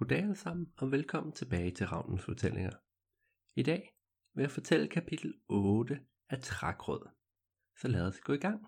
Goddag alle sammen, og velkommen tilbage til Ravnens Fortællinger. I dag vil jeg fortælle kapitel 8 af Trækrød. Så lad os gå i gang.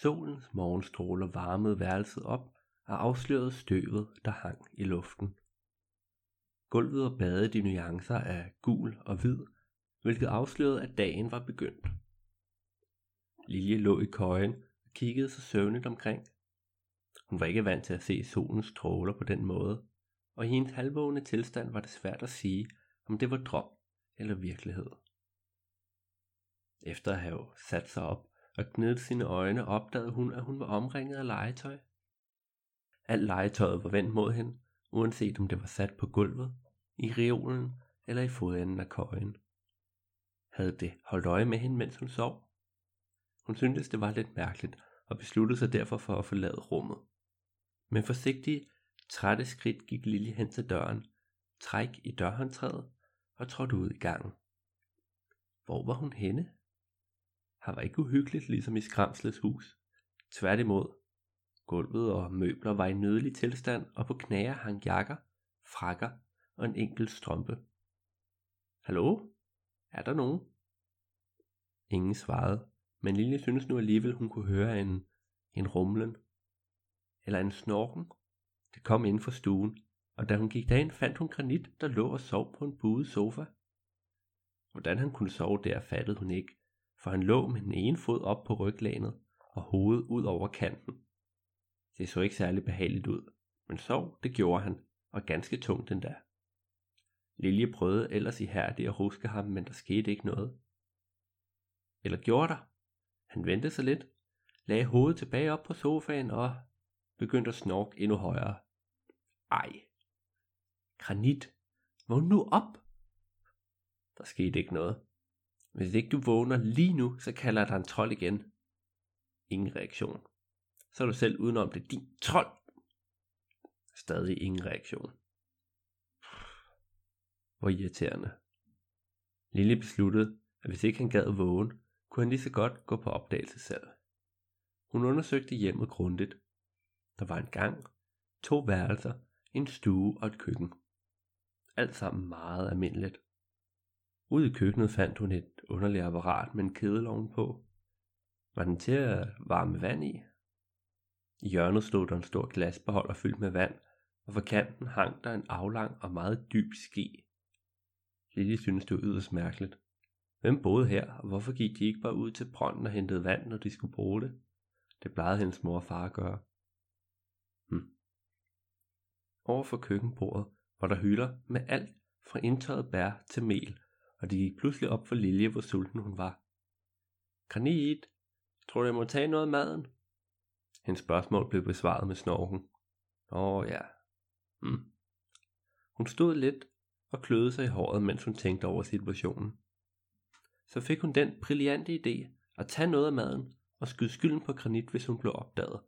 Solens morgenstråler varmede værelset op og afslørede støvet, der hang i luften. Gulvet var badet i nuancer af gul og hvid, hvilket afslørede, at dagen var begyndt. Lilje lå i køjen og kiggede sig søvnigt omkring. Hun var ikke vant til at se solens stråler på den måde, og i hendes halvvågne tilstand var det svært at sige, om det var drøm eller virkelighed. Efter at have sat sig op og knedet sine øjne, opdagede hun, at hun var omringet af legetøj. Alt legetøjet var vendt mod hende, uanset om det var sat på gulvet, i reolen eller i fodenden af køjen. Havde det holdt øje med hende, mens hun sov? Hun syntes, det var lidt mærkeligt, og besluttede sig derfor for at forlade rummet. Med forsigtige, trætte skridt gik Lille hen til døren, træk i dørhåndtræet og trådte ud i gangen. Hvor var hun henne? Han var ikke uhyggeligt ligesom i Skramsles hus. Tværtimod. Gulvet og møbler var i nødelig tilstand, og på knager hang jakker, frakker og en enkelt strømpe. Hallo? Er der nogen? Ingen svarede, men Lille synes nu alligevel, hun kunne høre en, en rumlen. Eller en snorken. Det kom ind fra stuen, og da hun gik derind, fandt hun granit, der lå og sov på en buet sofa. Hvordan han kunne sove der, fattede hun ikke, for han lå med den ene fod op på ryglænet og hovedet ud over kanten. Det så ikke særlig behageligt ud, men sov, det gjorde han, og ganske tungt endda. Lilje prøvede ellers ihærdigt at huske ham, men der skete ikke noget. Eller gjorde der? Han vendte sig lidt, lagde hovedet tilbage op på sofaen og begyndte at snorke endnu højere. Ej. Granit. Vågn nu op. Der skete ikke noget. Hvis ikke du vågner lige nu, så kalder jeg dig en trold igen. Ingen reaktion. Så er du selv udenom det din trold. Stadig ingen reaktion. Hvor irriterende. Lille besluttede, at hvis ikke han gad vågen, kunne han lige så godt gå på opdagelse selv. Hun undersøgte hjemmet grundigt. Der var en gang, to værelser, en stue og et køkken. Alt sammen meget almindeligt. Ude i køkkenet fandt hun et underligt apparat med en kedelovn på. Var den til at varme vand i? I hjørnet stod der en stor glasbeholder fyldt med vand, og for kanten hang der en aflang og meget dyb ski. Lille synes det var yderst mærkeligt. Hvem boede her, og hvorfor gik de ikke bare ud til brønden og hentede vand, når de skulle bruge det? Det plejede hendes mor og far at gøre. Hmm. Over for køkkenbordet var der hylder med alt fra indtørret bær til mel, og det gik pludselig op for Lilje, hvor sulten hun var. Granit, tror du jeg må tage noget af maden? Hendes spørgsmål blev besvaret med snorken. Åh ja. Hm. Hun stod lidt og kløede sig i håret, mens hun tænkte over situationen så fik hun den brillante idé at tage noget af maden og skyde skylden på granit, hvis hun blev opdaget.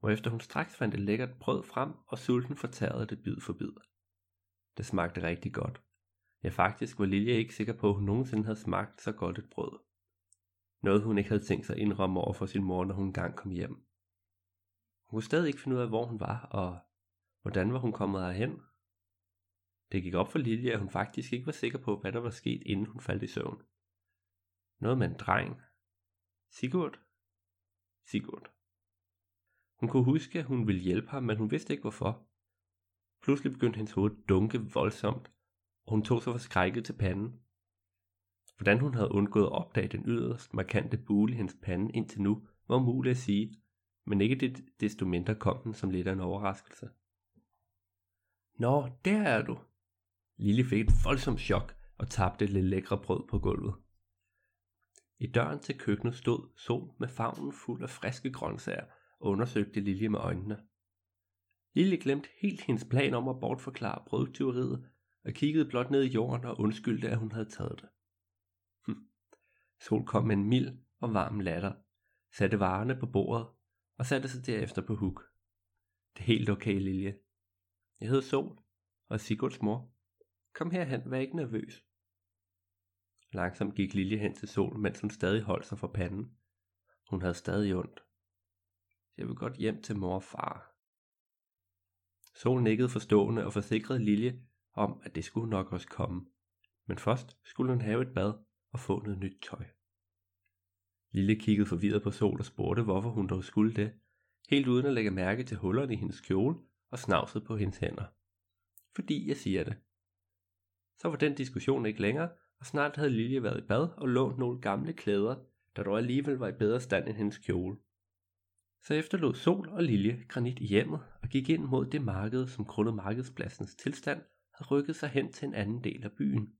Hvorefter hun straks fandt et lækkert brød frem, og sulten fortærede det bid for bid. Det smagte rigtig godt. Ja, faktisk var Lilja ikke sikker på, at hun nogensinde havde smagt så godt et brød. Noget hun ikke havde tænkt sig at indrømme over for sin mor, når hun engang kom hjem. Hun kunne stadig ikke finde ud af, hvor hun var, og hvordan var hun kommet herhen. Det gik op for Lilja, at hun faktisk ikke var sikker på, hvad der var sket, inden hun faldt i søvn. Noget med en dreng. Sigurd? Sigurd. Hun kunne huske, at hun ville hjælpe ham, men hun vidste ikke hvorfor. Pludselig begyndte hendes hoved at dunke voldsomt, og hun tog sig forskrækket til panden. Hvordan hun havde undgået at opdage den yderst markante bule i hendes pande indtil nu, var umuligt at sige, men ikke det, desto mindre kom den som lidt af en overraskelse. Nå, der er du. Lille fik et voldsomt chok og tabte et lidt lækre brød på gulvet. I døren til køkkenet stod Sol med favnen fuld af friske grøntsager undersøgte Lilje med øjnene. Lilje glemte helt hendes plan om at bortforklare brødtyveriet og kiggede blot ned i jorden og undskyldte, at hun havde taget det. Hm. Sol kom med en mild og varm latter, satte varerne på bordet og satte sig derefter på huk. Det er helt okay, Lilje. Jeg hedder Sol og Sigurds mor. Kom herhen, vær ikke nervøs. Langsomt gik Lilje hen til Sol, mens hun stadig holdt sig for panden. Hun havde stadig ondt. Jeg vil godt hjem til mor og far. Sol nikkede forstående og forsikrede Lilje om, at det skulle nok også komme. Men først skulle hun have et bad og få noget nyt tøj. Lille kiggede forvirret på Sol og spurgte, hvorfor hun dog skulle det, helt uden at lægge mærke til hullerne i hendes kjole og snavset på hendes hænder. Fordi jeg siger det. Så var den diskussion ikke længere, og snart havde Lilje været i bad og lånt nogle gamle klæder, der dog alligevel var i bedre stand end hendes kjole. Så efterlod Sol og Lilje granit i hjemmet og gik ind mod det marked, som grundet markedspladsens tilstand havde rykket sig hen til en anden del af byen.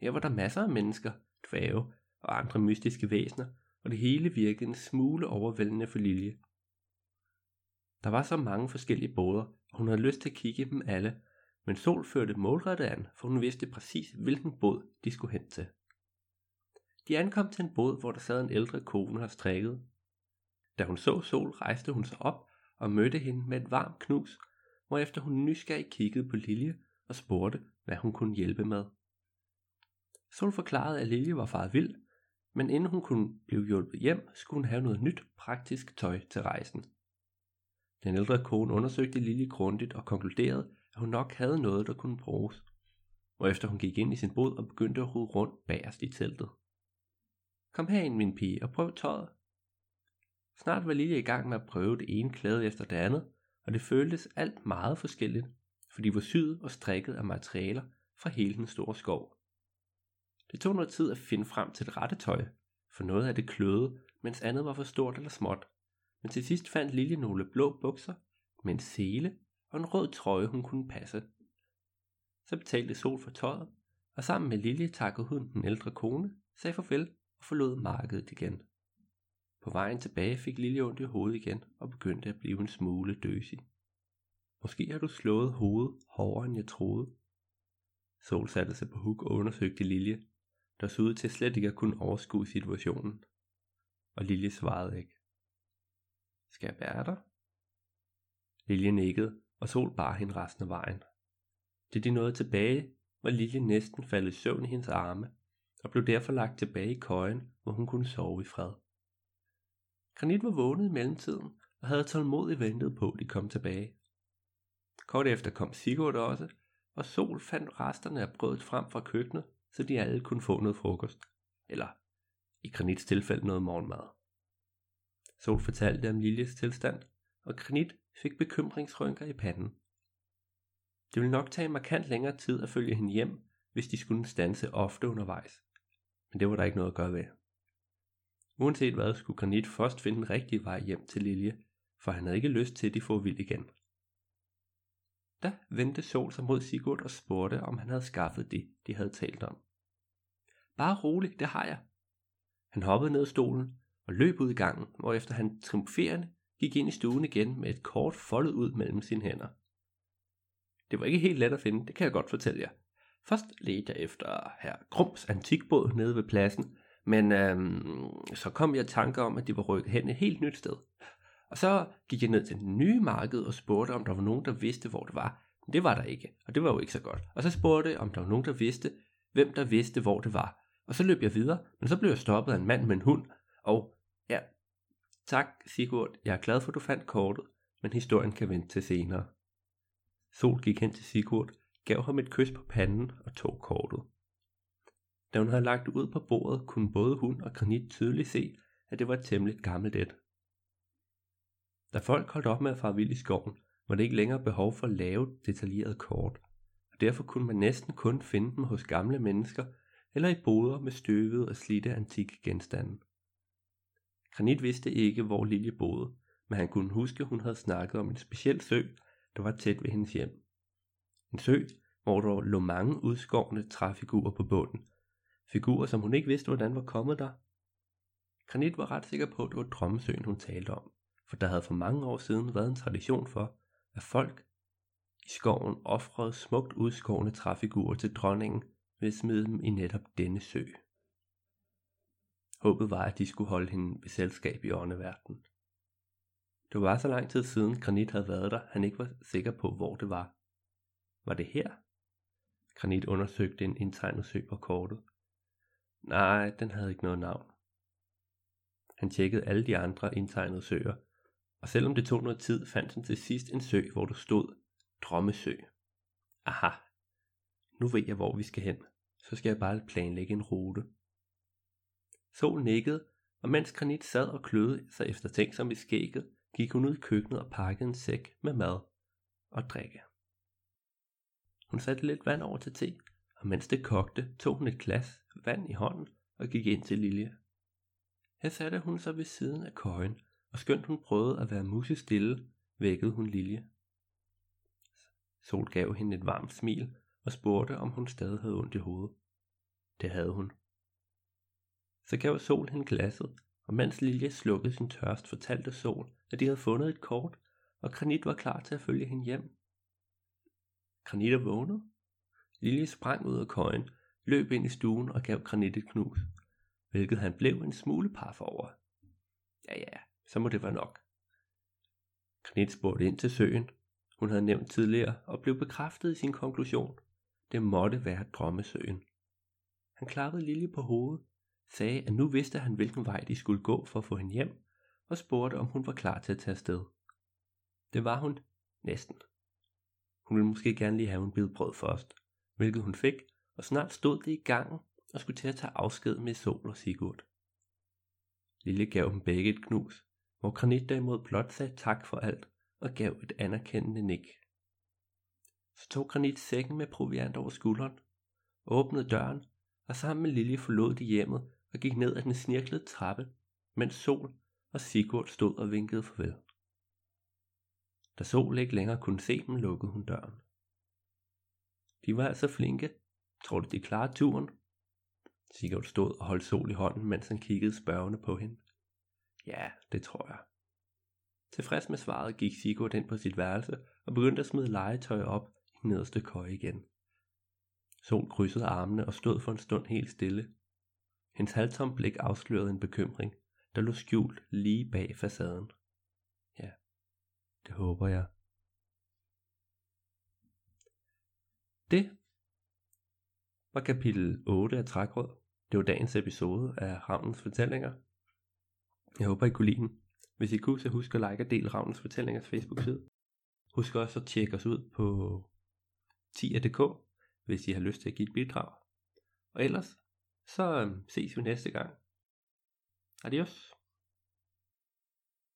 Her var der masser af mennesker, dværge og andre mystiske væsener, og det hele virkede en smule overvældende for Lilje. Der var så mange forskellige båder, og hun havde lyst til at kigge dem alle, men Sol førte målrettet an, for hun vidste præcis, hvilken båd de skulle hen til. De ankom til en båd, hvor der sad en ældre kone og strikkede. Da hun så Sol, rejste hun sig op og mødte hende med et varmt knus, hvorefter hun nysgerrigt kiggede på Lilje og spurgte, hvad hun kunne hjælpe med. Sol forklarede, at Lilje var faret vild, men inden hun kunne blive hjulpet hjem, skulle hun have noget nyt praktisk tøj til rejsen. Den ældre kone undersøgte Lilje grundigt og konkluderede, at hun nok havde noget, der kunne bruges, efter hun gik ind i sin bod og begyndte at rode rundt bagerst i teltet. Kom herind, min pige, og prøv tøjet. Snart var Lille i gang med at prøve det ene klæde efter det andet, og det føltes alt meget forskelligt, for de var syet og strikket af materialer fra hele den store skov. Det tog noget tid at finde frem til det rette tøj, for noget af det kløede, mens andet var for stort eller småt. Men til sidst fandt Lille nogle blå bukser med en sele og en rød trøje, hun kunne passe. Så betalte Sol for tøjet, og sammen med Lille takkede hun den ældre kone, sagde farvel og forlod markedet igen. På vejen tilbage fik Lilje ondt i hovedet igen og begyndte at blive en smule døsig. Måske har du slået hovedet hårdere end jeg troede. Sol satte sig på huk og undersøgte Lilje, der så ud til slet ikke at kunne overskue situationen. Og Lilje svarede ikke. Skal jeg være der? Lilje nikkede, og Sol bar hende resten af vejen. Da de nåede tilbage, var Lilje næsten faldet i søvn i hendes arme, og blev derfor lagt tilbage i køjen, hvor hun kunne sove i fred. Granit var vågnet i mellemtiden, og havde tålmodigt ventet på, at de kom tilbage. Kort efter kom Sigurd også, og Sol fandt resterne af brødet frem fra køkkenet, så de alle kunne få noget frokost. Eller i Granits tilfælde noget morgenmad. Sol fortalte om Liljes tilstand, og Granit fik bekymringsrynker i panden. Det ville nok tage markant længere tid at følge hende hjem, hvis de skulle stanse ofte undervejs. Men det var der ikke noget at gøre ved. Uanset hvad, skulle Granit først finde den rigtige vej hjem til Lilje, for han havde ikke lyst til, at de får vild igen. Da vendte Sol sig mod Sigurd og spurgte, om han havde skaffet det, de havde talt om. Bare rolig, det har jeg. Han hoppede ned af stolen og løb ud i gangen, hvorefter han triumferende gik ind i stuen igen med et kort foldet ud mellem sine hænder. Det var ikke helt let at finde, det kan jeg godt fortælle jer. Først ledte jeg efter herr Grums antikbåd nede ved pladsen, men øhm, så kom jeg i tanke om, at de var rykket hen et helt nyt sted. Og så gik jeg ned til den nye marked og spurgte, om der var nogen, der vidste, hvor det var. Men det var der ikke, og det var jo ikke så godt. Og så spurgte jeg, om der var nogen, der vidste, hvem der vidste, hvor det var. Og så løb jeg videre, men så blev jeg stoppet af en mand med en hund. Og ja, tak Sigurd, jeg er glad for, at du fandt kortet, men historien kan vente til senere. Sol gik hen til Sigurd, gav ham et kys på panden og tog kortet. Da hun havde lagt ud på bordet, kunne både hun og Granit tydeligt se, at det var et temmelig gammelt et. Da folk holdt op med at fare vild i skoven, var det ikke længere behov for at lave detaljerede kort, og derfor kunne man næsten kun finde dem hos gamle mennesker eller i boder med støvede og slidte antikke genstande. Granit vidste ikke, hvor Lilje boede, men han kunne huske, at hun havde snakket om en speciel sø, der var tæt ved hendes hjem. En sø, hvor der lå mange udskårne træfigurer på bunden. Figurer, som hun ikke vidste, hvordan var kommet der. Granit var ret sikker på, at det var drømmesøen, hun talte om for der havde for mange år siden været en tradition for, at folk i skoven offrede smukt udskårne træfigurer til dronningen ved at smide dem i netop denne sø. Håbet var, at de skulle holde hende ved selskab i åndeverdenen. Det var så lang tid siden Granit havde været der, han ikke var sikker på, hvor det var. Var det her? Granit undersøgte en indtegnet sø på kortet. Nej, den havde ikke noget navn. Han tjekkede alle de andre indtegnede søer, og selvom det tog noget tid, fandt han til sidst en sø, hvor der stod Drømmesø. Aha, nu ved jeg, hvor vi skal hen. Så skal jeg bare planlægge en rute. Sol nikkede, og mens Granit sad og kløede sig efter ting som i skægget, gik hun ud i køkkenet og pakkede en sæk med mad og drikke. Hun satte lidt vand over til te, og mens det kogte, tog hun et glas vand i hånden og gik ind til Lilje. Her satte hun sig ved siden af køjen, og skønt hun prøvede at være musestille, vækkede hun Lilje. Sol gav hende et varmt smil og spurgte, om hun stadig havde ondt i hovedet. Det havde hun. Så gav Sol hende glasset, og mens Lilje slukkede sin tørst, fortalte Sol, at de havde fundet et kort, og Granit var klar til at følge hende hjem. Granit er vågnet. Lilje sprang ud af køjen, løb ind i stuen og gav Granit et knus, hvilket han blev en smule par for over. Ja ja, så må det være nok. Granit spurgte ind til søen, hun havde nævnt tidligere, og blev bekræftet i sin konklusion. Det måtte være drømmesøen. Han klappede Lilje på hovedet, sagde, at nu vidste han, hvilken vej de skulle gå for at få hende hjem, og spurgte, om hun var klar til at tage afsted. Det var hun næsten. Hun ville måske gerne lige have en bid brød først, hvilket hun fik, og snart stod det i gangen og skulle til at tage afsked med Sol og Sigurd. Lille gav dem begge et knus, hvor Granit derimod blot sagde tak for alt og gav et anerkendende nik. Så tog Granit sækken med proviant over skulderen, åbnede døren, og sammen med Lille forlod de hjemmet og gik ned ad den snirklede trappe, mens Sol og Sigurd stod og vinkede farvel. Da Sol ikke længere kunne se dem, lukkede hun døren. De var altså flinke. Tror du, de klarede turen? Sigurd stod og holdt Sol i hånden, mens han kiggede spørgende på hende. Ja, det tror jeg. Tilfreds med svaret gik Sigurd ind på sit værelse og begyndte at smide legetøj op i nederste køje igen. Sol krydsede armene og stod for en stund helt stille. Hendes halvtom blik afslørede en bekymring, der lå skjult lige bag facaden. Ja, det håber jeg. Det var kapitel 8 af Trækråd. Det var dagens episode af Ravnens Fortællinger. Jeg håber, I kunne lide den. Hvis I kunne, så husk at like og dele Ravnens Fortællingers Facebook-side. Husk også at tjekke os ud på 10.dk, hvis I har lyst til at give et bidrag. Og ellers, så øhm, ses vi næste gang. Adios.